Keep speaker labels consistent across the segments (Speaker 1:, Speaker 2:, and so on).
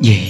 Speaker 1: di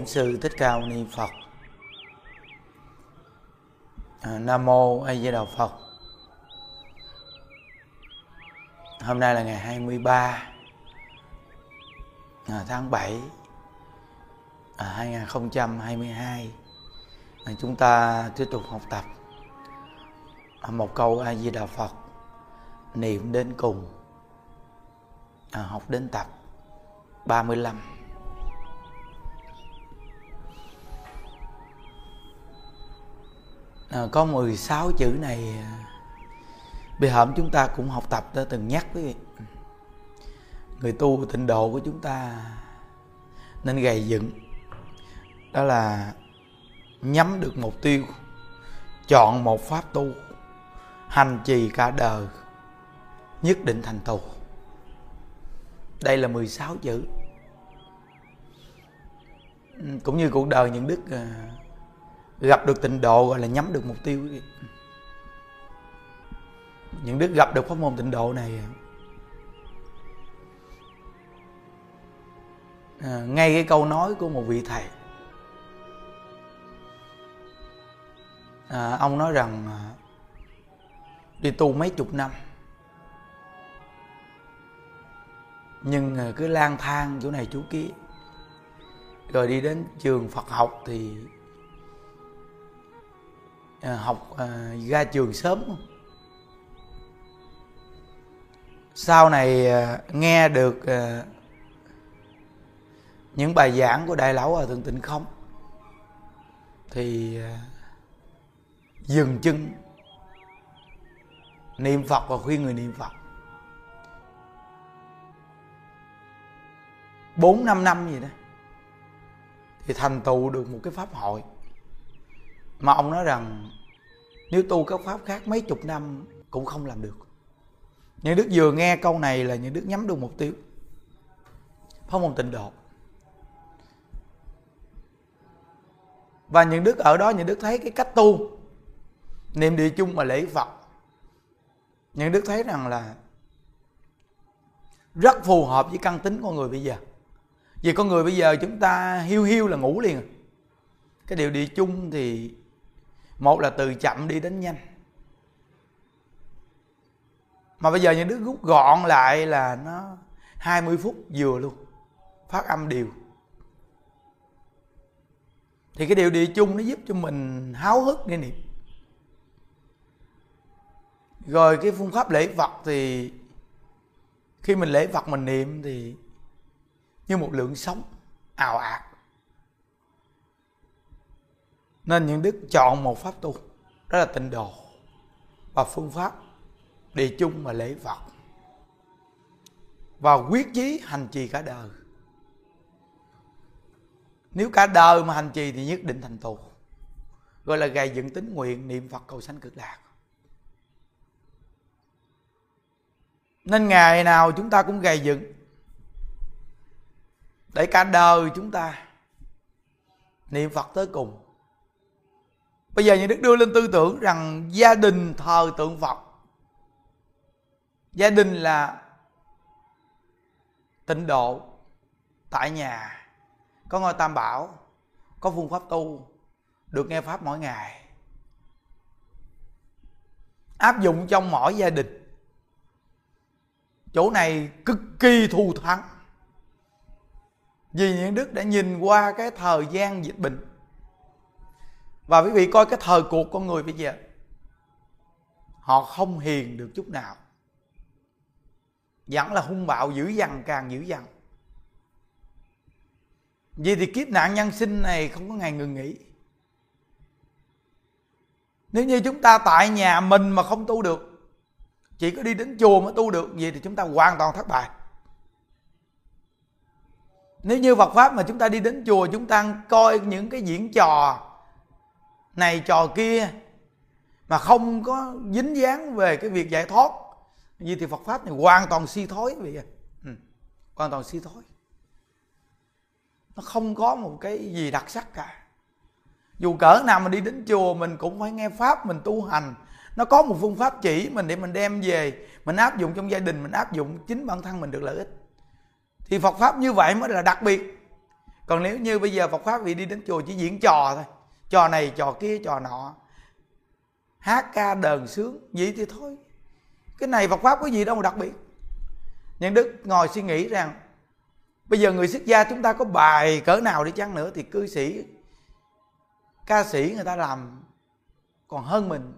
Speaker 2: Bổn sư Thích Ca Mâu Ni Phật. À, Nam mô A Di Đà Phật. Hôm nay là ngày 23 à, tháng 7 à, 2022. À, chúng ta tiếp tục học tập à, một câu A Di Đà Phật niệm đến cùng. À, học đến tập 35. À, có 16 chữ này à, bị bây chúng ta cũng học tập đã từng nhắc quý vị. Người tu tịnh độ của chúng ta nên gầy dựng. Đó là nhắm được mục tiêu chọn một pháp tu hành trì cả đời nhất định thành tựu đây là 16 chữ. Cũng như cuộc đời những đức à, gặp được tịnh độ gọi là nhắm được mục tiêu quý vị. những đức gặp được pháp môn tịnh độ này à, ngay cái câu nói của một vị thầy à, ông nói rằng à, đi tu mấy chục năm nhưng à, cứ lang thang chỗ này chỗ kia rồi đi đến trường Phật học thì Ờ, học à, ra trường sớm. Sau này à, nghe được à, những bài giảng của đại lão ở thượng tịnh không thì à, dừng chân. Niệm phật và khuyên người niệm phật. Bốn năm năm gì đó thì thành tựu được một cái pháp hội mà ông nói rằng, nếu tu các pháp khác mấy chục năm cũng không làm được. Những đức vừa nghe câu này là những đức nhắm được mục tiêu. Phong môn tịnh độ. Và những đức ở đó, những đức thấy cái cách tu, niệm địa chung mà lễ phật. Những đức thấy rằng là rất phù hợp với căn tính con người bây giờ. Vì con người bây giờ chúng ta hiu hiu là ngủ liền. Cái điều địa chung thì một là từ chậm đi đến nhanh. Mà bây giờ những đứa rút gọn lại là nó 20 phút vừa luôn, phát âm đều. Thì cái điều địa chung nó giúp cho mình háo hức để niệm. Rồi cái phương pháp lễ vật thì khi mình lễ vật mình niệm thì như một lượng sống ào ạt nên những đức chọn một pháp tu, đó là tịnh độ và phương pháp địa chung và lễ vật và quyết chí hành trì cả đời. Nếu cả đời mà hành trì thì nhất định thành tựu gọi là gầy dựng tính nguyện, niệm Phật cầu sanh cực lạc. Nên ngày nào chúng ta cũng gầy dựng. Để cả đời chúng ta niệm Phật tới cùng bây giờ những đức đưa lên tư tưởng rằng gia đình thờ tượng Phật. Gia đình là tịnh độ, tại nhà, có ngôi tam bảo, có phương pháp tu, được nghe pháp mỗi ngày. Áp dụng trong mỗi gia đình. Chỗ này cực kỳ thù thắng. Vì những đức đã nhìn qua cái thời gian dịch bệnh và quý vị coi cái thời cuộc con người bây giờ, họ không hiền được chút nào. Vẫn là hung bạo dữ dằn, càng dữ dằn. Vì thì kiếp nạn nhân sinh này không có ngày ngừng nghỉ. Nếu như chúng ta tại nhà mình mà không tu được, chỉ có đi đến chùa mới tu được gì thì chúng ta hoàn toàn thất bại. Nếu như Phật pháp mà chúng ta đi đến chùa, chúng ta coi những cái diễn trò này trò kia mà không có dính dáng về cái việc giải thoát. Như thì Phật pháp này hoàn toàn si thối vậy à. ừ. hoàn toàn si thối nó không có một cái gì đặc sắc cả. Dù cỡ nào mà đi đến chùa, mình cũng phải nghe pháp mình tu hành. Nó có một phương pháp chỉ mình để mình đem về. Mình áp dụng trong gia đình, mình áp dụng chính bản thân mình được lợi ích. Thì Phật pháp như vậy mới là đặc biệt. Còn nếu như bây giờ Phật pháp vì đi đến chùa chỉ diễn trò thôi trò này, trò kia, trò nọ. Hát ca đờn sướng, vậy thì thôi. Cái này Phật pháp có gì đâu mà đặc biệt. Nhân Đức ngồi suy nghĩ rằng, bây giờ người xuất gia chúng ta có bài cỡ nào đi chăng nữa thì cư sĩ, ca sĩ người ta làm còn hơn mình.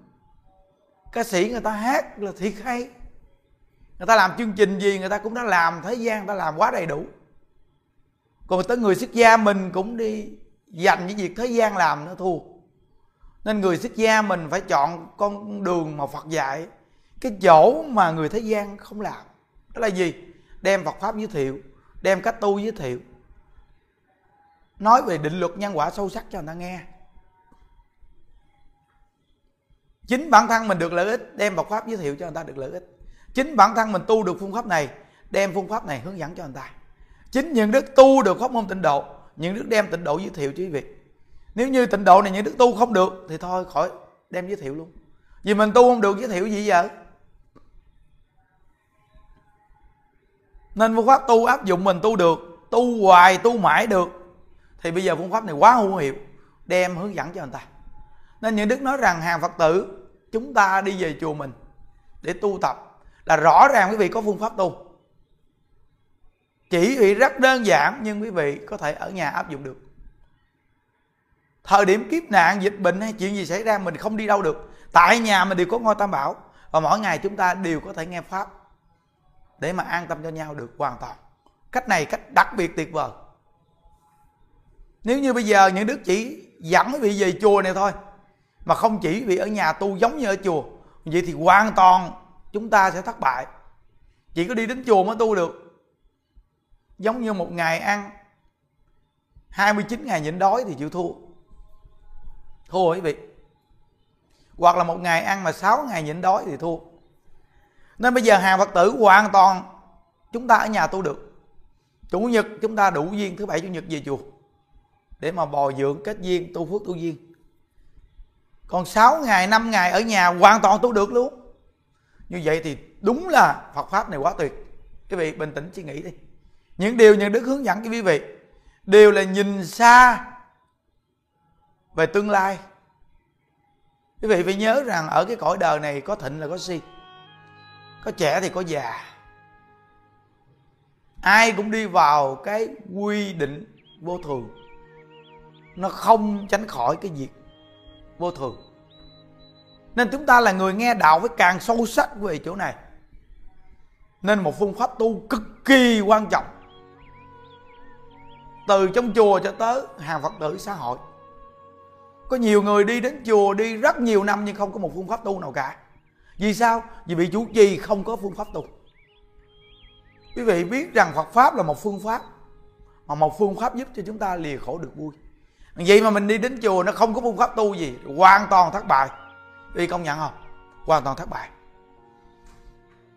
Speaker 2: Ca sĩ người ta hát là thiệt hay. Người ta làm chương trình gì người ta cũng đã làm, thế gian người ta làm quá đầy đủ. Còn tới người xuất gia mình cũng đi dành những việc thế gian làm nó thua. Nên người xuất gia mình phải chọn con đường mà phật dạy. Cái chỗ mà người thế gian không làm. Đó là gì? Đem phật pháp giới thiệu, đem cách tu giới thiệu. Nói về định luật nhân quả sâu sắc cho người ta nghe. Chính bản thân mình được lợi ích, đem Phật pháp giới thiệu cho người ta được lợi ích. Chính bản thân mình tu được phương pháp này, đem phương pháp này hướng dẫn cho người ta. Chính những đức tu được pháp môn tịnh độ những đức đem tịnh độ giới thiệu cho quý vị. Nếu như tịnh độ này những đức tu không được, thì thôi, khỏi đem giới thiệu luôn. Vì mình tu không được, giới thiệu gì vậy? Nên phương pháp tu áp dụng mình tu được, tu hoài, tu mãi được. Thì bây giờ phương pháp này quá hữu hiệu, đem hướng dẫn cho người ta. Nên những đức nói rằng hàng phật tử, chúng ta đi về chùa mình để tu tập. Là rõ ràng quý vị có phương pháp tu chỉ vì rất đơn giản, nhưng quý vị có thể ở nhà áp dụng được. Thời điểm kiếp nạn, dịch bệnh hay chuyện gì xảy ra, mình không đi đâu được. Tại nhà mình đều có ngôi tam bảo, và mỗi ngày chúng ta đều có thể nghe pháp để mà an tâm cho nhau được hoàn toàn. Cách này cách đặc biệt tuyệt vời. Nếu như bây giờ những đức chỉ dẫn quý vị về chùa này thôi, mà không chỉ vì ở nhà tu giống như ở chùa, vậy thì hoàn toàn chúng ta sẽ thất bại. Chỉ có đi đến chùa mới tu được giống như một ngày ăn. 29 ngày nhịn đói thì chịu thua. Thua quý vị? Hoặc là một ngày ăn mà 6 ngày nhịn đói thì thua. Nên bây giờ hàng phật tử hoàn toàn chúng ta ở nhà tu được. Chủ nhật chúng ta đủ duyên, thứ bảy, chủ nhật về chùa để mà bồi dưỡng kết duyên, tu phước tu duyên. Còn 6 ngày 5 ngày ở nhà hoàn toàn tu được luôn. Như vậy thì đúng là Phật pháp này quá tuyệt. Quý vị bình tĩnh suy nghĩ đi những điều những đức hướng dẫn cho quý vị. Đều là nhìn xa về tương lai. Quý vị phải nhớ rằng ở cái cõi đời này có thịnh là có si. Có trẻ thì có già. Ai cũng đi vào cái quy định vô thường. Nó không tránh khỏi cái việc vô thường. Nên chúng ta là người nghe đạo phải càng sâu sắc về chỗ này. Nên một phương pháp tu cực kỳ quan trọng từ trong chùa cho tới hàng phật tử xã hội. Có nhiều người đi đến chùa đi rất nhiều năm nhưng không có một phương pháp tu nào cả. Vì sao? Vì bị chủ trì không có phương pháp tu. Quý vị biết rằng phật pháp là một phương pháp, mà một phương pháp giúp cho chúng ta lìa khổ được vui. Vậy mà mình đi đến chùa nó không có phương pháp tu gì, hoàn toàn thất bại. Đi công nhận không? Hoàn toàn thất bại.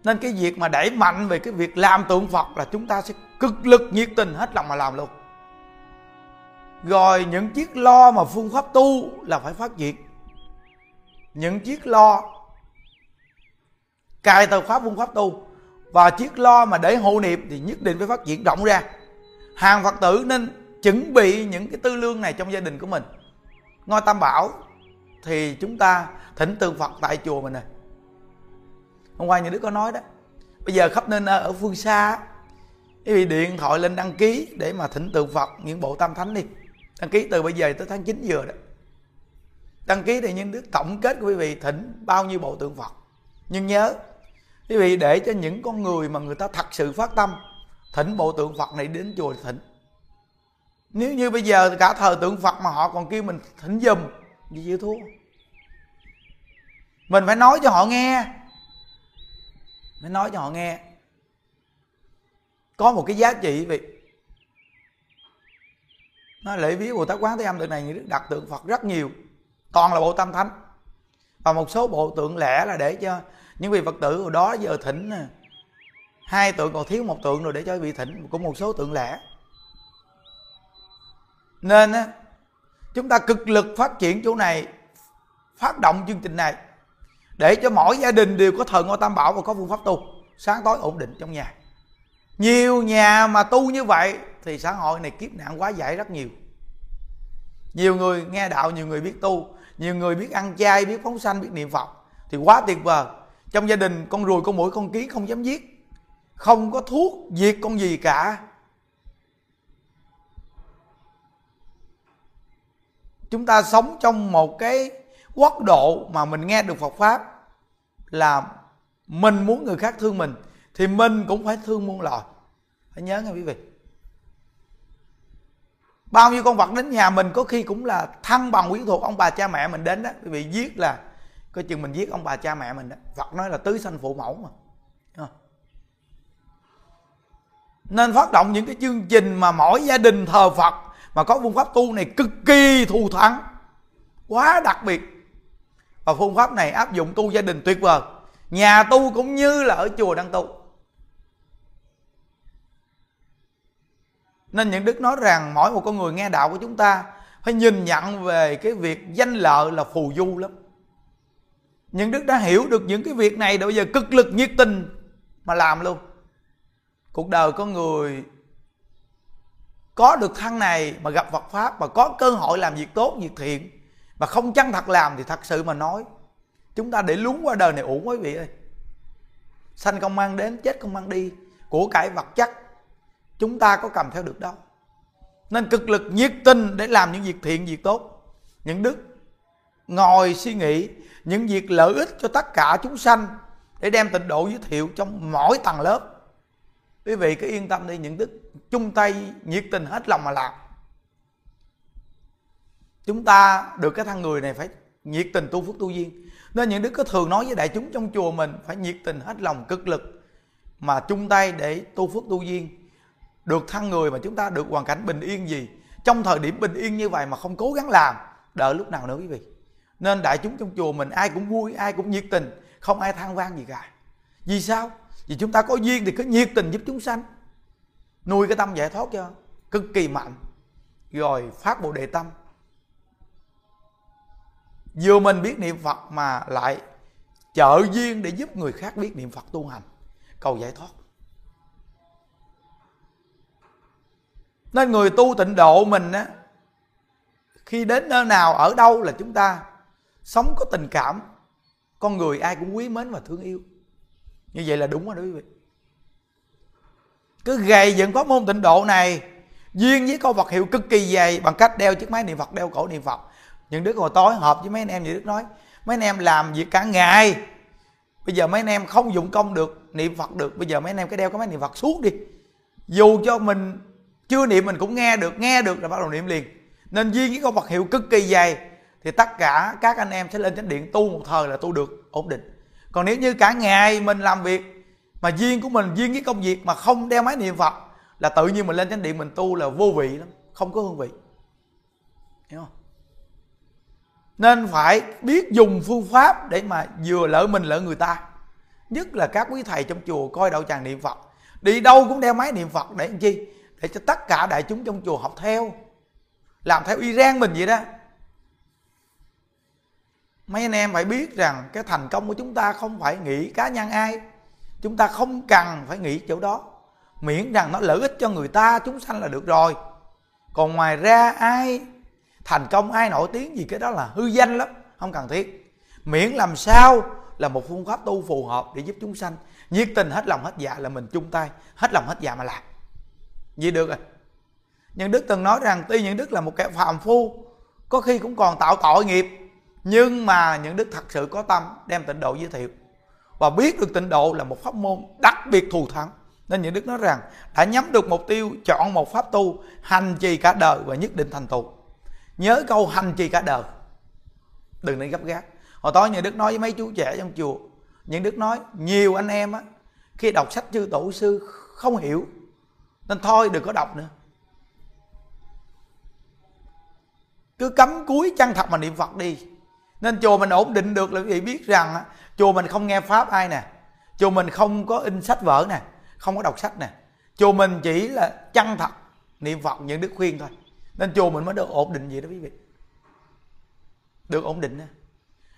Speaker 2: Nên cái việc mà đẩy mạnh về cái việc làm tượng phật là chúng ta sẽ cực lực nhiệt tình hết lòng mà làm luôn rồi những chiếc lo mà phương pháp tu là phải phát diệt những chiếc lo cài từ pháp phương pháp tu và chiếc lo mà để hộ niệm thì nhất định phải phát triển rộng ra. Hàng phật tử nên chuẩn bị những cái tư lương này trong gia đình của mình. Ngôi tam bảo thì chúng ta thỉnh tượng phật tại chùa mình này hôm qua những đứa có nói đó, bây giờ khắp nên ở phương xa quý vị điện thoại lên đăng ký để mà thỉnh tượng phật những bộ tam thánh đi đăng ký từ bây giờ tới tháng 9 vừa đó. Đăng ký thì những đức tổng kết của quý vị thỉnh bao nhiêu bộ tượng phật. Nhưng nhớ, quý vị để cho những con người mà người ta thật sự phát tâm, thỉnh bộ tượng phật này đến chùa thỉnh. Nếu như bây giờ cả thờ tượng phật mà họ còn kêu mình thỉnh giùm gì chịu thua. Mình phải nói cho họ nghe. Phải nói cho họ nghe. Có một cái giá trị vậy nó lễ viếng bồ tát quán thế âm tượng này đặt tượng phật rất nhiều. Toàn là bộ tam thánh. Và một số bộ tượng lẻ là để cho những vị phật tử hồi đó giờ thỉnh hai tượng còn thiếu một tượng rồi để cho vị thỉnh, cũng một số tượng lẻ. Nên á, chúng ta cực lực phát triển chỗ này, phát động chương trình này, để cho mỗi gia đình đều có thờ ngôi tam bảo và có phương pháp tu, sáng tối ổn định trong nhà. Nhiều nhà mà tu như vậy thì xã hội này kiếp nạn quá giải rất nhiều. Nhiều người nghe đạo, nhiều người biết tu, nhiều người biết ăn chay, biết phóng sanh, biết niệm phật thì quá tuyệt vời. Trong gia đình, con ruồi, con mũi, con kiến không dám giết, không có thuốc diệt con gì cả. Chúng ta sống trong một cái quốc độ mà mình nghe được Phật pháp là mình muốn người khác thương mình thì mình cũng phải thương muôn loài. Phải nhớ nghe quý vị bao nhiêu con vật đến nhà mình, có khi cũng là thân bằng quyến thuộc ông bà cha mẹ mình đến đó. Quý vị giết là, coi chừng mình giết ông bà cha mẹ mình đó. Phật nói là tứ sanh phụ mẫu mà. Nên phát động những cái chương trình mà mỗi gia đình thờ Phật mà có phương pháp tu này cực kỳ thù thắng, quá đặc biệt. Và phương pháp này áp dụng tu gia đình tuyệt vời. Nhà tu cũng như là ở chùa đang tu. Nên những đức nói rằng, mỗi một con người nghe đạo của chúng ta phải nhìn nhận về cái việc danh lợi là phù du lắm. Những đức đã hiểu được những cái việc này đã bây giờ cực lực nhiệt tình mà làm luôn. Cuộc đời con người có được thân này mà gặp Phật pháp, mà có cơ hội làm việc tốt, việc thiện, mà không chân thật làm thì thật sự mà nói, chúng ta để lún qua đời này uổng quý vị ơi. Sanh không mang đến, chết không mang đi, của cải vật chất chúng ta có cầm theo được đâu. Nên cực lực nhiệt tình để làm những việc thiện, việc tốt. Những đức ngồi suy nghĩ, những việc lợi ích cho tất cả chúng sanh để đem tịnh độ giới thiệu trong mỗi tầng lớp. Quý vị cứ yên tâm đi, những đức chung tay nhiệt tình hết lòng mà làm. Chúng ta được cái thân người này phải nhiệt tình tu phước tu duyên. Nên những đức có thường nói với đại chúng trong chùa mình phải nhiệt tình hết lòng, cực lực mà chung tay để tu phước tu duyên được thăng người mà chúng ta được hoàn cảnh bình yên gì? Trong thời điểm bình yên như vậy mà không cố gắng làm, đợi lúc nào nữa quý vị? Nên đại chúng trong chùa mình ai cũng vui, ai cũng nhiệt tình, không ai than vang gì cả. Vì sao? Vì chúng ta có duyên thì cứ nhiệt tình giúp chúng sanh. Nuôi cái tâm giải thoát cho cực kỳ mạnh. Rồi phát bộ đề tâm. Vừa mình biết niệm phật mà lại trợ duyên để giúp người khác biết niệm phật tu hành. Cầu giải thoát. Nên người tu tịnh độ mình á, khi đến nơi nào, ở đâu là chúng ta sống có tình cảm. Con người ai cũng quý mến và thương yêu. Như vậy là đúng rồi đó quý vị. Cứ gầy dựng pháp môn tịnh độ này, duyên với câu vật hiệu cực kỳ dày, bằng cách đeo chiếc máy niệm phật, đeo cổ niệm phật. Những đứa hồi tối hợp với mấy anh em, như đức nói, mấy anh em làm việc cả ngày, bây giờ mấy anh em không dụng công được, niệm phật được, bây giờ mấy anh em cái đeo cái máy niệm phật suốt đi. Dù cho mình chưa niệm mình cũng nghe được nghe được là bắt đầu niệm liền. Nên duyên với câu vật hiệu cực kỳ dày, thì tất cả các anh em sẽ lên chánh điện tu một thời là tu được, ổn định. Còn nếu như cả ngày mình làm việc, mà duyên của mình, duyên với công việc mà không đeo máy niệm phật, là tự nhiên mình lên chánh điện mình tu là vô vị lắm, không có hương vị. Hiểu không? Nên phải biết dùng phương pháp để mà vừa lợi mình lợi người ta. Nhất là các quý thầy trong chùa coi đạo tràng niệm phật. Đi đâu cũng đeo máy niệm phật để làm chi? Để cho tất cả đại chúng trong chùa học theo. Làm theo iran mình vậy đó. Mấy anh em phải biết rằng cái thành công của chúng ta không phải nghĩ cá nhân ai. Chúng ta không cần phải nghĩ chỗ đó. Miễn rằng nó lợi ích cho người ta, chúng sanh là được rồi. Còn ngoài ra ai, thành công ai nổi tiếng gì cái đó là hư danh lắm, không cần thiết. Miễn làm sao là một phương pháp tu phù hợp để giúp chúng sanh. Nhiệt tình hết lòng hết dạ là mình chung tay, hết lòng hết dạ mà làm gì được rồi. Nhưng đức từng nói rằng tuy những đức là một kẻ phàm phu, có khi cũng còn tạo tội nghiệp, nhưng mà những đức thật sự có tâm đem tịnh độ giới thiệu. Và biết được tịnh độ là một pháp môn đặc biệt thù thắng. Nên những đức nói rằng đã nhắm được mục tiêu chọn một pháp tu hành trì cả đời và nhất định thành tựu. Nhớ câu hành trì cả đời. Đừng nên gấp gáp. Hồi tối những đức nói với mấy chú trẻ trong chùa, những đức nói, nhiều anh em á, khi đọc sách chư tổ sư không hiểu nên thôi, đừng có đọc nữa. Cứ cấm cuối chân thật mà niệm phật đi. Nên chùa mình ổn định được là quý vị biết rằng chùa mình không nghe pháp ai nè. Chùa mình không có in sách vở nè, không có đọc sách nè. Chùa mình chỉ là chân thật niệm phật những đức khuyên thôi. Nên chùa mình mới được ổn định vậy đó quý vị. Được ổn định đó.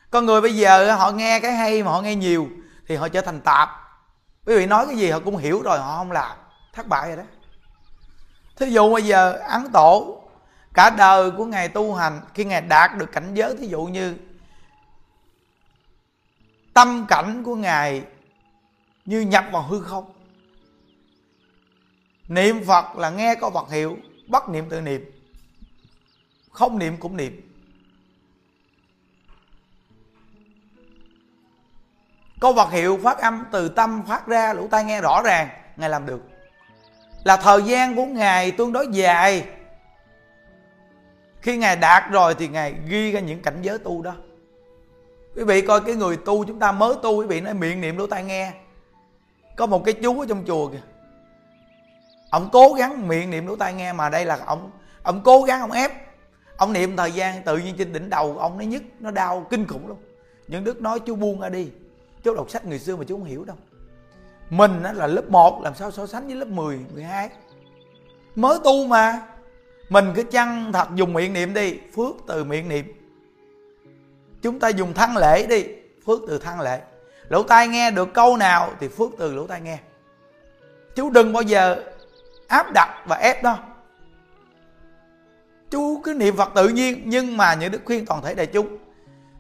Speaker 2: con người bây giờ họ nghe cái hay mà họ nghe nhiều, thì họ trở thành tạp. Quý vị nói cái gì họ cũng hiểu rồi, họ không làm. Thất bại rồi đó thí dụ bây giờ ấn tổ, cả đời của ngài tu hành, khi ngài đạt được cảnh giới, thí dụ như tâm cảnh của ngài như nhập vào hư không. Niệm phật là nghe có vật hiệu bất niệm tự niệm. Không niệm cũng niệm. Câu vật hiệu phát âm, từ tâm phát ra lũ tai nghe rõ ràng, ngài làm được là thời gian của ngài tương đối dài. Khi ngài đạt rồi thì ngài ghi ra những cảnh giới tu đó. Quý vị coi cái người tu chúng ta mới tu, quý vị nói miệng niệm lỗ tai nghe. Có một cái chú ở trong chùa kìa. Ông cố gắng miệng niệm lỗ tai nghe mà đây là ông ông cố gắng ông ép. Ông niệm thời gian tự nhiên trên đỉnh đầu ông nó nhức, nó đau kinh khủng luôn. Những đức nói chú buông ra đi. Chú đọc sách người xưa mà chú không hiểu đâu mình là lớp 1 làm sao so sánh với lớp 10, 12 mới tu mà. Mình cứ chăng thật dùng miệng niệm đi phước từ miệng niệm. Chúng ta dùng thăng lễ đi phước từ thăng lễ. Lỗ tai nghe được câu nào thì phước từ lỗ tai nghe. Chú đừng bao giờ áp đặt và ép đó. Chú cứ niệm phật tự nhiên nhưng mà những đức khuyên toàn thể đại chúng.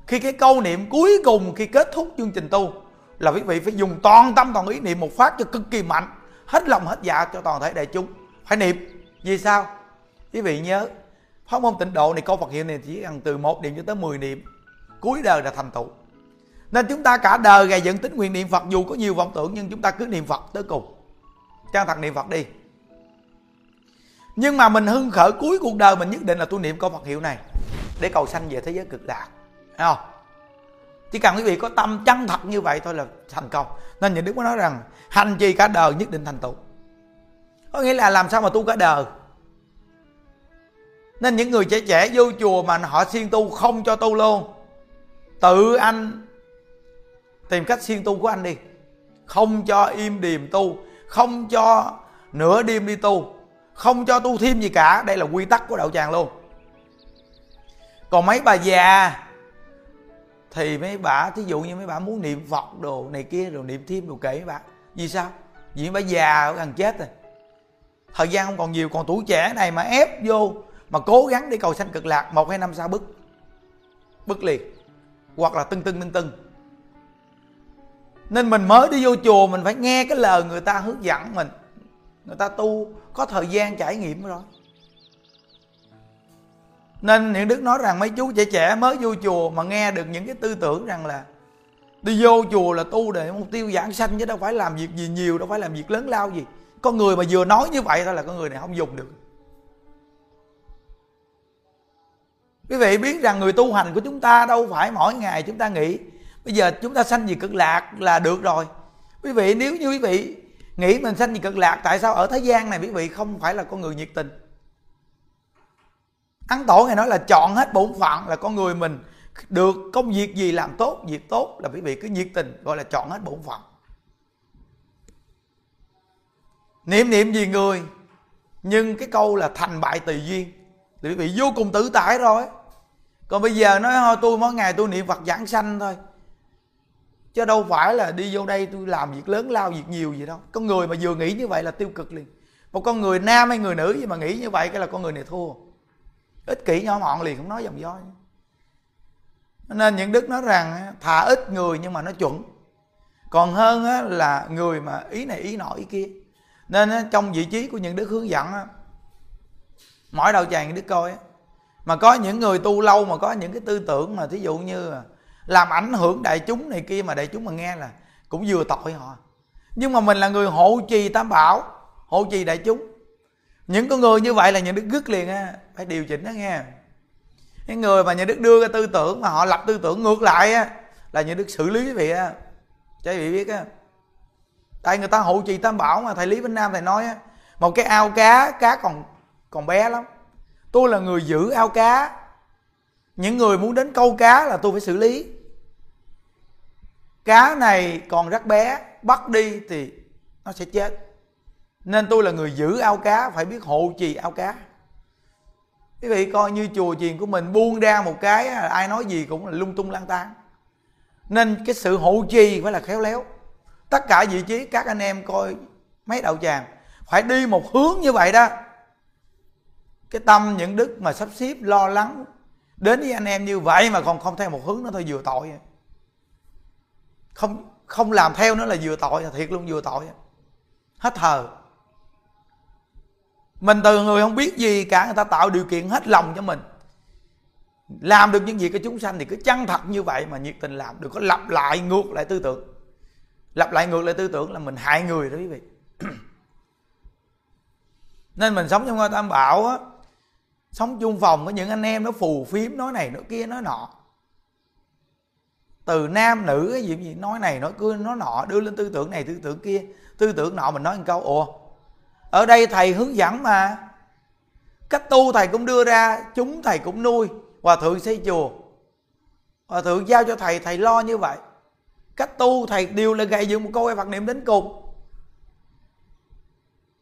Speaker 2: Khi cái câu niệm cuối cùng khi kết thúc chương trình tu là quý vị phải dùng toàn tâm, toàn ý niệm một phát cho cực kỳ mạnh. Hết lòng, hết dạ cho toàn thể đại chúng. Phải niệm. Vì sao? Quý vị nhớ, pháp môn tịnh độ này, câu Phật hiệu này chỉ cần từ một niệm cho tới 10 niệm, cuối đời là thành tựu. Nên chúng ta cả đời gầy dựng tính nguyện niệm Phật, dù có nhiều vọng tưởng, nhưng chúng ta cứ niệm Phật tới cùng. Chân thật niệm Phật đi. Nhưng mà mình hưng khởi cuối cuộc đời, mình nhất định là tu niệm câu Phật hiệu này để cầu sanh về thế giới cực lạc. Thấy không? Chỉ cần quý vị có tâm chân thật như vậy thôi là thành công. Nên những đức mới nói rằng, hành trì cả đời nhất định thành tựu. Có nghĩa là làm sao mà tu cả đời? Nên những người trẻ trẻ vô chùa mà họ siêng tu không cho tu luôn, tự anh tìm cách siêng tu của anh đi. Không cho im điềm tu, không cho nửa đêm đi tu, không cho tu thêm gì cả. Đây là quy tắc của đạo tràng luôn. Còn mấy bà già thì mấy bà, thí dụ như mấy bà muốn niệm phật đồ này kia rồi niệm thêm đồ kể mấy bà. Vì sao? Vì mấy bà già gần chết rồi. Thời gian không còn nhiều, còn tuổi trẻ này mà ép vô, mà cố gắng đi cầu sanh cực lạc một hai năm sau bức. Bức liền. Hoặc là tưng tưng tưng tưng. Nên mình mới đi vô chùa, mình phải nghe cái lời người ta hướng dẫn mình. Người ta tu, có thời gian trải nghiệm rồi nên những đức nói rằng mấy chú trẻ trẻ mới vô chùa mà nghe được những cái tư tưởng rằng là đi vô chùa là tu để mục tiêu giảng sanh chứ đâu phải làm việc gì nhiều, đâu phải làm việc lớn lao gì. Con người mà vừa nói như vậy thôi là con người này không dùng được. Quý vị biết rằng người tu hành của chúng ta đâu phải mỗi ngày chúng ta nghĩ bây giờ chúng ta sanh gì cực lạc là được rồi. Quý vị, nếu như quý vị nghĩ mình sanh gì cực lạc, tại sao ở thế gian này quý vị không phải là con người nhiệt tình? Ăn tổ ngài nói là chọn hết bổn phận, là con người mình được công việc gì làm tốt, việc tốt là quý vị cứ nhiệt tình gọi là chọn hết bổn phận. Niệm niệm gì người, nhưng cái câu là thành bại tùy duyên. Thì quý vị vô cùng tử tải rồi. Còn bây giờ nói, thôi, tôi mỗi ngày tôi niệm phật giảng sanh thôi. Chứ đâu phải là đi vô đây tôi làm việc lớn, lao việc nhiều gì đâu. Con người mà vừa nghĩ như vậy là tiêu cực liền. Một con người nam hay người nữ gì mà nghĩ như vậy, cái là con người này thua ích kỷ nhỏ mọn liền không nói dòng dõi. Nên những đức nói rằng thà ít người nhưng mà nó chuẩn. Còn hơn là người mà ý này ý nọ ý kia. Nên trong vị trí của những đức hướng dẫn mỗi đầu tràng đức coi mà có những người tu lâu, mà có những cái tư tưởng mà thí dụ như làm ảnh hưởng đại chúng này kia mà đại chúng mà nghe là cũng vừa tội họ. Nhưng mà mình là người hộ trì tam bảo, hộ trì đại chúng những con người như vậy là nhà đức gứt liền á, phải điều chỉnh đó nghe. Những người mà nhà đức đưa ra tư tưởng mà họ lập tư tưởng ngược lại á, là nhà đức xử lý quý vị á. Cho quý vị biết á, tại người ta hộ trì tam bảo mà, thầy lý vĩnh nam thầy nói á, một cái ao cá cá còn còn bé lắm. Tôi là người giữ ao cá. Những người muốn đến câu cá là tôi phải xử lý. Cá này còn rất bé, bắt đi thì nó sẽ chết nên tôi là người giữ ao cá, phải biết hộ trì ao cá. Quý vị coi như chùa chiền của mình buông ra một cái ai nói gì cũng là lung tung lang tan nên cái sự hộ trì phải là khéo léo. Tất cả vị trí các anh em coi mấy đạo tràng phải đi một hướng như vậy đó. Cái tâm những đức mà sắp xếp, lo lắng đến với anh em như vậy mà còn không theo một hướng nó thôi, vừa tội. Không không làm theo nó là vừa tội thiệt luôn vừa tội. Hết thờ mình từ người không biết gì cả, người ta tạo điều kiện hết lòng cho mình. Làm được những gì cho chúng sanh thì cứ chân thật như vậy mà nhiệt tình làm đừng có lặp lại ngược lại tư tưởng. Lặp lại ngược lại tư tưởng là mình hại người đó quý vị. Nên mình sống trong ngôi tam bảo á, sống chung phòng với những anh em nó phù phiếm, nói này nói kia, nói nọ. Từ nam nữ cái gì gì, nói này nói kia, nói nọ, đưa lên tư tưởng này, tư tưởng kia. Tư tưởng nọ mình nói một câu, ủa ở đây thầy hướng dẫn mà. Cách tu thầy cũng đưa ra, chúng thầy cũng nuôi. Hòa thượng xây chùa. Hòa thượng giao cho thầy thầy lo như vậy. Cách tu thầy đều là gầy dựng một câu phật niệm đến cùng.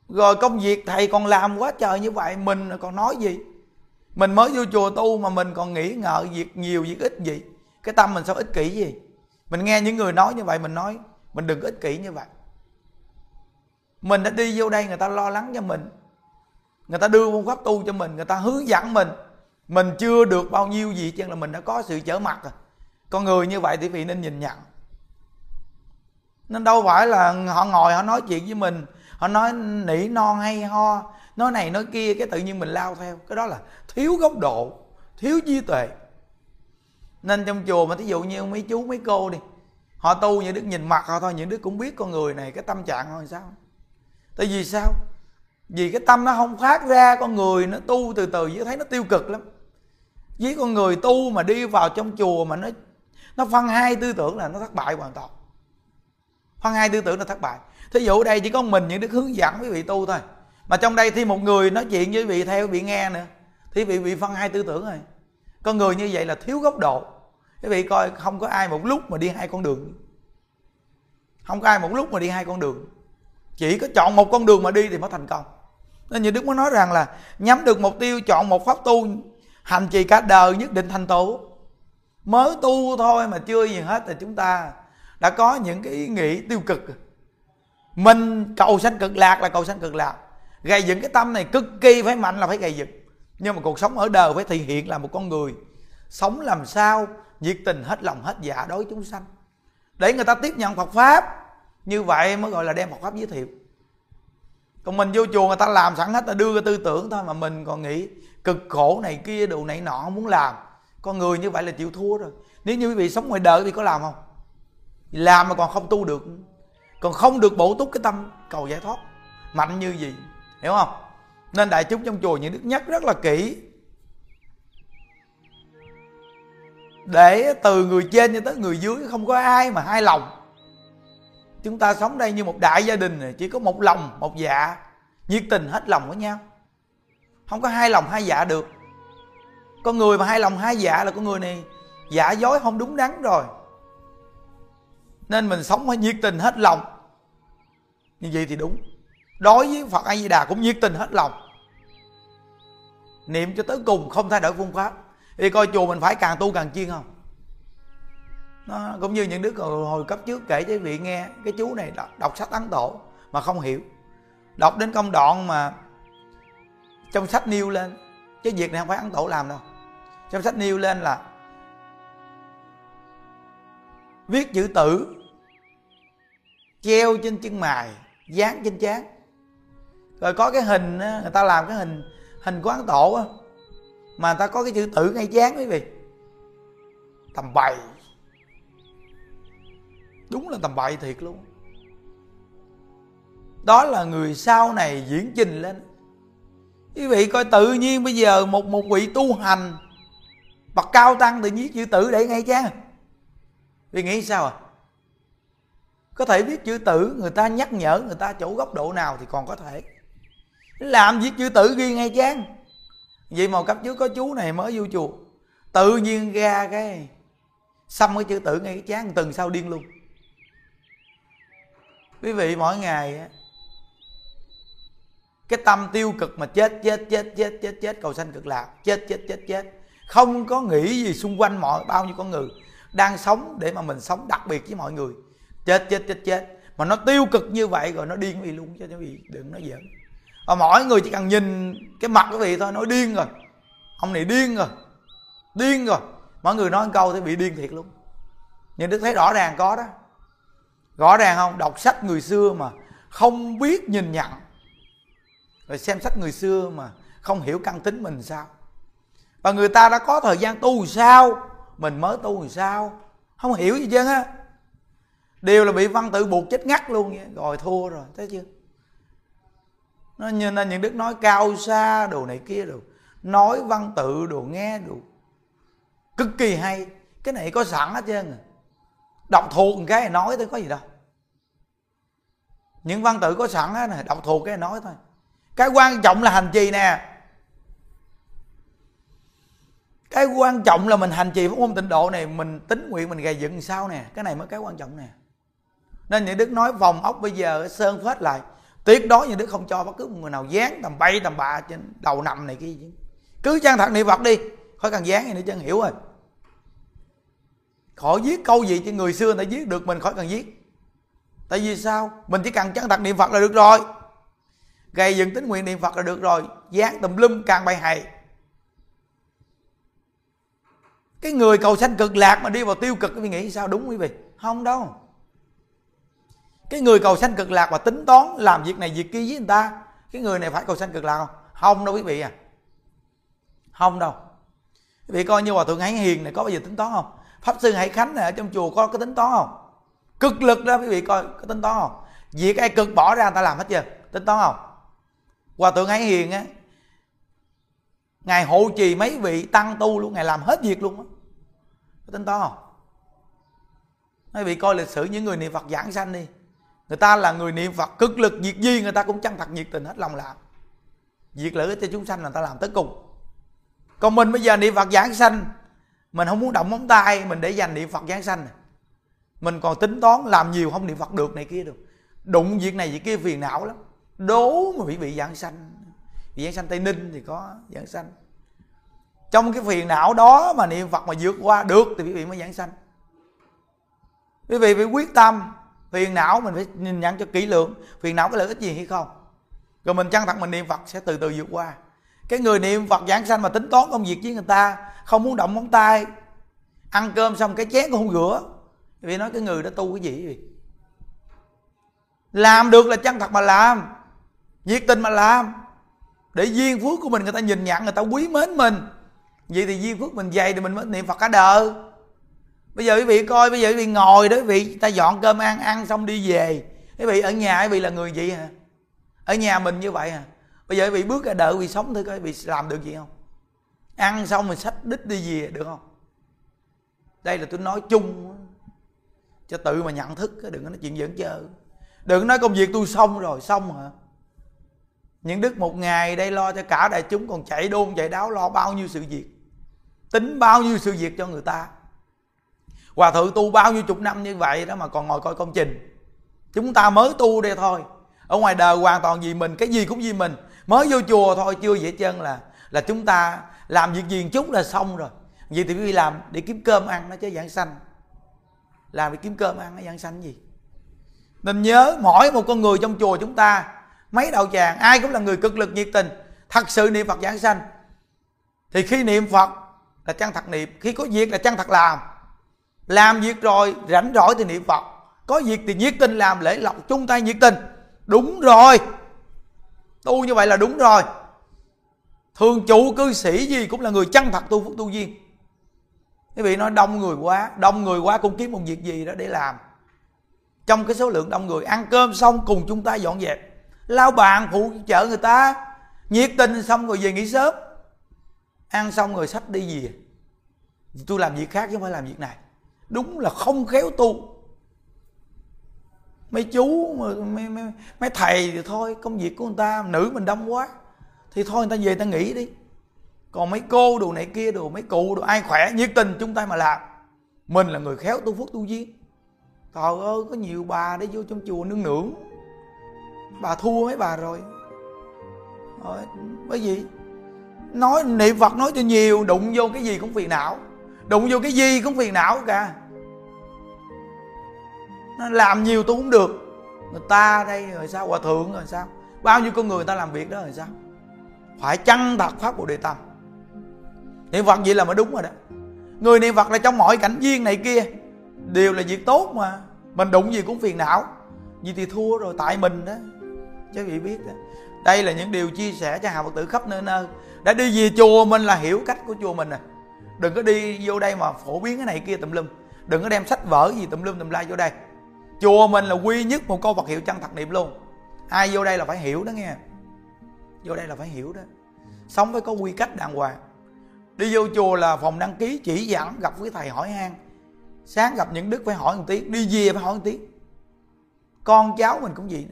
Speaker 2: Rồi công việc thầy còn làm quá trời như vậy, mình còn nói gì? Mình mới vô chùa tu mà mình còn nghĩ ngợi việc nhiều, việc ít gì? Cái tâm mình sao ích kỷ gì? Mình nghe những người nói như vậy, mình nói, mình đừng ích kỷ như vậy mình đã đi vô đây, người ta lo lắng cho mình. Người ta đưa phương pháp tu cho mình, người ta hướng dẫn mình. Mình chưa được bao nhiêu gì chứ là mình đã có sự trở mặt rồi. Con người như vậy thì vị nên nhìn nhận. Nên đâu phải là họ ngồi, họ nói chuyện với mình, họ nói nỉ non hay ho, nói này, nói kia, cái tự nhiên mình lao theo. Cái đó là thiếu góc độ, thiếu trí tuệ. Nên trong chùa mà thí dụ như mấy chú, mấy cô đi, họ tu những đức nhìn mặt họ thôi, những đức cũng biết con người này, cái tâm trạng họ làm sao? Tại vì sao? Vì cái tâm nó không phát ra, con người nó tu từ từ, với thấy nó tiêu cực lắm. Với con người tu mà đi vào trong chùa mà nó nó phân hai tư tưởng là nó thất bại hoàn toàn. Phân hai tư tưởng là thất bại. Thí dụ ở đây chỉ có mình những đức hướng dẫn quý vị tu thôi. Mà trong đây thì một người nói chuyện với vị theo vị nghe nữa, thì vị bị phân hai tư tưởng rồi. Con người như vậy là thiếu góc độ. Quý vị coi không có ai một lúc mà đi hai con đường. Không có ai một lúc mà đi hai con đường chỉ có chọn một con đường mà đi thì mới thành công. Nên như đức mới nói rằng là nhắm được mục tiêu, chọn một pháp tu, hành trì cả đời nhất định thành tựu. Mới tu thôi mà chưa gì hết thì chúng ta đã có những cái ý nghĩ tiêu cực. Mình cầu sanh cực lạc là cầu sanh cực lạc. Gây dựng cái tâm này cực kỳ phải mạnh là phải gây dựng. Nhưng mà cuộc sống ở đời phải thể hiện là một con người. Sống làm sao, nhiệt tình, hết lòng, hết dạ đối với chúng sanh. Để người ta tiếp nhận Phật pháp như vậy mới gọi là đem Phật pháp giới thiệu. Còn mình vô chùa người ta làm sẵn hết, ta đưa cái tư tưởng thôi mà mình còn nghĩ, cực khổ này kia, đồ này nọ không muốn làm. Con người như vậy là chịu thua rồi. Nếu như quý vị sống ngoài đời thì có làm không? Làm mà còn không tu được. Còn không được bổ túc cái tâm cầu giải thoát. Mạnh như gì? Hiểu không? Nên đại chúng trong chùa những đức nhắc rất là kỹ. Để từ người trên cho tới người dưới, không có ai mà hai lòng chúng ta sống đây như một đại gia đình chỉ có một lòng, một dạ. Nhiệt tình hết lòng với nhau. Không có hai lòng hai dạ được. Con người mà hai lòng hai dạ là con người này giả dối không đúng đắn rồi. Nên mình sống phải nhiệt tình hết lòng. Như vậy thì đúng. Đối với phật a di đà cũng nhiệt tình hết lòng. Niệm cho tới cùng không thay đổi phương pháp. Đi coi chùa mình phải càng tu càng chuyên không? Nó cũng như những đứa hồi cấp trước kể cho vị nghe cái chú này đọc, đọc sách ấn tổ mà không hiểu. Đọc đến công đoạn mà trong sách nêu lên chứ việc này không phải ấn tổ làm đâu. Trong sách nêu lên là viết chữ tử treo trên chân mài dán trên trán. Rồi có cái hình người ta làm cái hình hình của ấn tổ mà người ta có cái chữ tử ngay dán quý vị. Tầm bày đúng là tầm bậy thiệt luôn. Đó là người sau này diễn trình lên. Quý vị coi, tự nhiên bây giờ một một vị tu hành bậc cao tăng tự nhiên chữ tử để ngay cha. Vì nghĩ sao à? Có thể viết chữ tử, người ta nhắc nhở, người ta chỗ góc độ nào thì còn có thể. Làm viết chữ tử ghi ngay chán vậy mà cấp trước có chú này mới vô chùa, tự nhiên ra cái xăm cái chữ tử ngay cái chán, từng sau điên luôn quý vị, mỗi ngày cái tâm tiêu cực mà chết chết chết chết chết chết, cầu sanh cực lạc, chết chết chết chết. Không có nghĩ gì xung quanh mọi, bao nhiêu con người đang sống để mà mình sống đặc biệt với mọi người. Chết chết chết chết. Mà nó tiêu cực như vậy rồi nó điên vì luôn cho quý vị đừng nói giỡn. Và mỗi người chỉ cần nhìn cái mặt quý vị thôi, nói điên rồi. Ông này điên rồi điên rồi. Mọi người nói một câu thì bị điên thiệt luôn. Nhưng đức thấy rõ ràng có đó rõ ràng không? Đọc sách người xưa mà không biết nhìn nhận. Rồi xem sách người xưa mà không hiểu căn tính mình sao. Và người ta đã có thời gian tu sao? Mình mới tu làm sao? Không hiểu gì chứ á. Đều là bị văn tự buộc chết ngắt luôn vậy. rồi thua rồi, thấy chưa? Nó như là những đức nói cao xa đồ này kia đồ. Nói văn tự đồ, nghe đồ. Cực kỳ hay. Cái này có sẵn hết trơn à đọc thuộc một cái nói thôi có gì đâu. Những văn tự có sẵn á, này, đọc thuộc cái nói thôi. Cái quan trọng là hành trì nè. Cái quan trọng là mình hành trì pháp môn tịnh độ này, mình tính nguyện, mình gầy dựng sao nè. Cái này mới cái quan trọng nè. Nên những đức nói vòng ốc bây giờ sơn phết lại. Tuyệt đối những đức không cho bất cứ một người nào dán tầm bay, tầm bạ trên đầu nằm này kia chứ. Cứ trang thật niệm phật đi. Khỏi cần dán gì nữa chân hiểu rồi khỏi viết câu gì cho người xưa người ta viết được, mình khỏi cần viết. Tại vì sao? Mình chỉ cần chân thật niệm phật là được rồi. Gây dựng tính nguyện niệm phật là được rồi. Dán tùm lum càng bay hay. Cái người cầu sanh cực lạc mà đi vào tiêu cực, quý nghĩ sao? Đúng quý vị. Không đâu. Cái người cầu sanh cực lạc mà tính toán làm việc này việc kia với người ta, cái người này phải cầu sanh cực lạc không? Không đâu quý vị à. Không đâu. Quý vị coi như hòa thượng hải hiền này có bao giờ tính toán không? Pháp sư hải khánh này ở trong chùa có cái tính toán không? Cực lực đó, quý vị coi, có tính toán không? Việc ai cực bỏ ra, người ta làm hết chưa? Tính toán không? Hòa thượng hải hiền á, ngài hộ trì mấy vị tăng tu luôn, ngài làm hết việc luôn á. Có tính toán không? Mấy vị coi lịch sử những người niệm phật giảng sanh đi. Người ta là người niệm phật cực lực, việc gì người ta cũng chân thật nhiệt tình, hết lòng làm. Việc lợi ích cho chúng sanh là người ta làm tới cùng. Còn mình bây giờ niệm phật giảng sanh mình không muốn động móng tay, mình để dành niệm phật giáng sanh mình còn tính toán làm nhiều không niệm phật được này kia được. Đụng việc này việc kia phiền não lắm. Đố mà bị bị giảng sanh. Bị giảng sanh tây ninh thì có giảng sanh. Trong cái phiền não đó mà niệm phật mà vượt qua được thì quý vị mới giảng sanh. Quý vị phải quyết tâm. Phiền não mình phải nhìn nhận cho kỹ lưỡng. Phiền não có lợi ích gì hay không? Rồi mình chăng thật mình niệm phật sẽ từ từ vượt qua cái người niệm phật giảng sanh mà tính toán công việc với người ta, không muốn động móng tay, ăn cơm xong cái chén cũng không rửa. Vì nói cái người đó tu cái gì vậy? Làm được là chân thật mà làm, nhiệt tình mà làm. Để duyên phước của mình người ta nhìn nhận, người ta quý mến mình. Vậy thì duyên phước mình dày thì mình mới niệm phật cả đời. Bây giờ quý vị coi, bây giờ quý vị ngồi đó, quý vị ta dọn cơm ăn ăn xong đi về. Quý vị ở nhà, quý vị là người vậy hả? Ở nhà mình như vậy hả? Bây giờ bị bước ra đời bị sống thử coi bị làm được gì không? Ăn xong mình sách đích đi về, được không? Đây là tôi nói chung cho tự mà nhận thức đừng có nói chuyện dẫn chơi. Đừng nói công việc tôi xong rồi, xong hả? Những đức một ngày đây lo cho cả đại chúng còn chạy đôn, chạy đáo, lo bao nhiêu sự việc. Tính bao nhiêu sự việc cho người ta. Hòa thượng tu bao nhiêu chục năm như vậy đó mà còn ngồi coi công trình. Chúng ta mới tu đây thôi. Ở ngoài đời hoàn toàn vì mình, cái gì cũng vì mình mới vô chùa thôi, chưa dễ chân là là chúng ta làm việc gì một chút là xong rồi. Vậy thì quý vị làm để kiếm cơm ăn nó chứ giảng sanh. Làm để kiếm cơm ăn nó giảng sanh gì? Nên nhớ, mỗi một con người trong chùa chúng ta, mấy đạo tràng, ai cũng là người cực lực nhiệt tình, thật sự niệm phật giảng sanh. Thì khi niệm phật là chân thật niệm, khi có việc là chân thật làm. Làm việc rồi, rảnh rỗi thì niệm phật, có việc thì nhiệt tình làm, lễ lọc chung tay nhiệt tình. Đúng rồi tu như vậy là đúng rồi. Thường chủ, cư sĩ gì cũng là người chân thật tu phúc tu duyên quý vị nói đông người quá, đông người quá cũng kiếm một việc gì đó để làm. Trong cái số lượng đông người, ăn cơm xong cùng chúng ta dọn dẹp. Lao bàn phụ trợ người ta, nhiệt tình xong rồi về nghỉ sớm. Ăn xong rồi sách đi về. Tôi làm việc khác chứ không phải làm việc này. Đúng là không khéo tu mấy chú mấy, mấy, mấy thầy thì thôi công việc của người ta nữ mình đông quá. Thì thôi người ta về người ta nghỉ đi. Còn mấy cô đồ này kia đồ mấy cụ đồ ai khỏe nhiệt tình chúng ta mà làm. Mình là người khéo tu phước tu duyên. Trời ơi có nhiều bà để vô trong chùa nương nương bà thua mấy bà rồi. Rồi bởi vì nói niệm phật nói cho nhiều đụng vô cái gì cũng phiền não. Đụng vô cái gì cũng phiền não cả nó làm nhiều tôi cũng được. Người ta đây, rồi sao? Hòa thượng, rồi sao? Bao nhiêu con người người ta làm việc đó, rồi sao? Phải chăng thật pháp bồ đề tâm niệm phật vậy là mới đúng rồi đó. Người niệm phật là trong mọi cảnh viên này kia, đều là việc tốt mà. Mình đụng gì cũng phiền não. Vì thì thua rồi, tại mình đó. Chứ vị biết đó. Đây là những điều chia sẻ cho hàng phật tử khắp nơi nơi. Đã đi về chùa mình là hiểu cách của chùa mình à. Đừng có đi vô đây mà phổ biến cái này kia tùm lum. Đừng có đem sách vở gì tùm lum tùm la vô đây chùa mình là duy nhất một câu vật hiệu chân thật niệm luôn. Ai vô đây là phải hiểu đó nghe. Vô đây là phải hiểu đó. Sống phải có quy cách đàng hoàng. Đi vô chùa là phòng đăng ký chỉ dẫn, gặp với thầy hỏi han. Sáng gặp những đức phải hỏi một tiếng, đi về phải hỏi một tiếng. Con cháu mình cũng vậy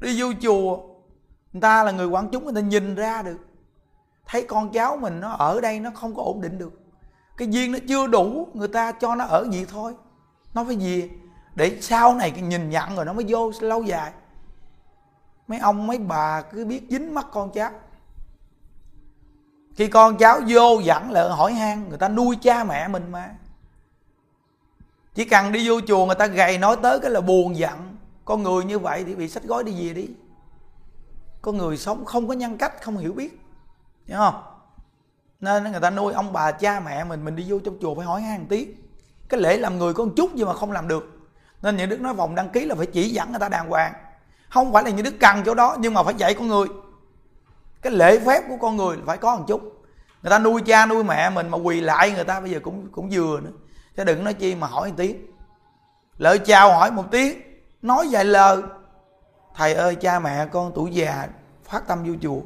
Speaker 2: đi vô chùa, người ta là người quản chúng, người ta nhìn ra được. Thấy con cháu mình nó ở đây nó không có ổn định được. Cái duyên nó chưa đủ, người ta cho nó ở vậy thôi. Nó phải về để sau này cái nhìn nhận rồi nó mới vô lâu dài. Mấy ông, mấy bà cứ biết dính mắt con cháu. Khi con cháu vô dẫn lại hỏi han, người ta nuôi cha mẹ mình mà. Chỉ cần đi vô chùa, người ta gầy nói tới cái là buồn giận. Con người như vậy thì bị sách gói đi về đi. Con người sống không có nhân cách, không hiểu biết. Hiểu không? Nên người ta nuôi ông bà cha mẹ mình mình đi vô trong chùa phải hỏi han tiếng cái lễ làm người có một chút nhưng mà không làm được nên những đức nói vòng đăng ký là phải chỉ dẫn người ta đàng hoàng. Không phải là những đức cần chỗ đó nhưng mà phải dạy con người. Cái lễ phép của con người phải có một chút. Người ta nuôi cha nuôi mẹ mình mà quỳ lại người ta bây giờ cũng cũng vừa nữa. Chứ đừng nói chi mà hỏi một tiếng. Lời chào hỏi một tiếng nói vài lời. Thầy ơi cha mẹ con tuổi già phát tâm vô chùa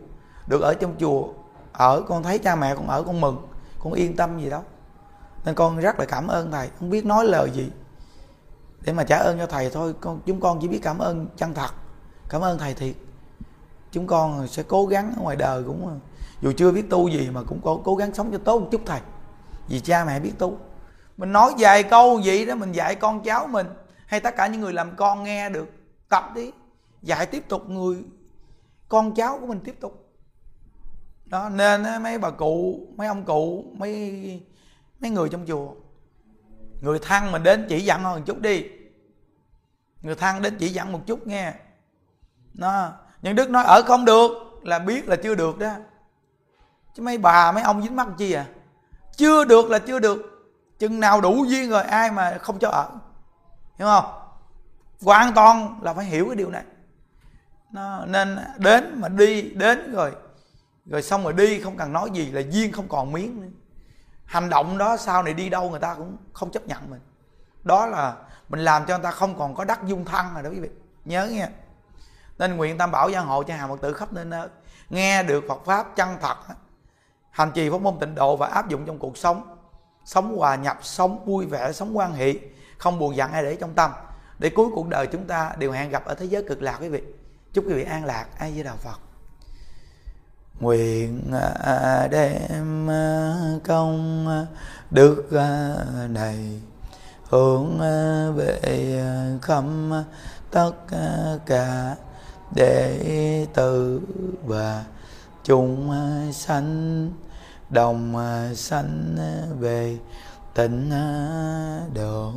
Speaker 2: được ở trong chùa ở con thấy cha mẹ con ở con mừng con yên tâm gì đó, nên con rất là cảm ơn thầy không biết nói lời gì để mà trả ơn cho thầy thôi. Con, chúng con chỉ biết cảm ơn chân thật. Cảm ơn thầy thiệt. Chúng con sẽ cố gắng ở ngoài đời cũng, dù chưa biết tu gì mà cũng có cố gắng sống cho tốt một chút thầy. Vì cha mẹ biết tu. Mình nói vài câu vậy đó, mình dạy con cháu mình, hay tất cả những người làm con nghe được, tập đi. Dạy tiếp tục người, con cháu của mình tiếp tục. Đó, nên mấy bà cụ, mấy ông cụ, mấy mấy người trong chùa người thân mình đến chỉ dặn hơn một chút đi. Người thân đến chỉ dặn một chút nghe. Nó, nhưng đức nói, ở không được, là biết là chưa được đó. Chứ mấy bà, mấy ông dính mắt chi à? Chưa được là chưa được. Chừng nào đủ duyên rồi, ai mà không cho ở. Hiểu không? Hoàn toàn là phải hiểu cái điều này. Nó, nên đến mà đi, đến rồi rồi xong rồi đi, không cần nói gì là duyên không còn miếng nữa hành động đó sau này đi đâu người ta cũng không chấp nhận mình. Đó là mình làm cho người ta không còn có đắc dung thân rồi đó quý vị. Nhớ nghe. Nên nguyện tam bảo gia hộ cho hàng phật tử khắp nơi nơi, nghe được phật pháp chân thật, hành trì pháp môn tịnh độ và áp dụng trong cuộc sống sống hòa nhập, sống vui vẻ, sống quan hệ không buồn giận ai để trong tâm. Để cuối cuộc đời chúng ta đều hẹn gặp ở thế giới cực lạc quý vị. Chúc quý vị an lạc ai với đạo phật nguyện à, đem à, công à, đức này hướng về khắp tất cả đệ tử và chúng sanh, đồng sanh về tịnh độ.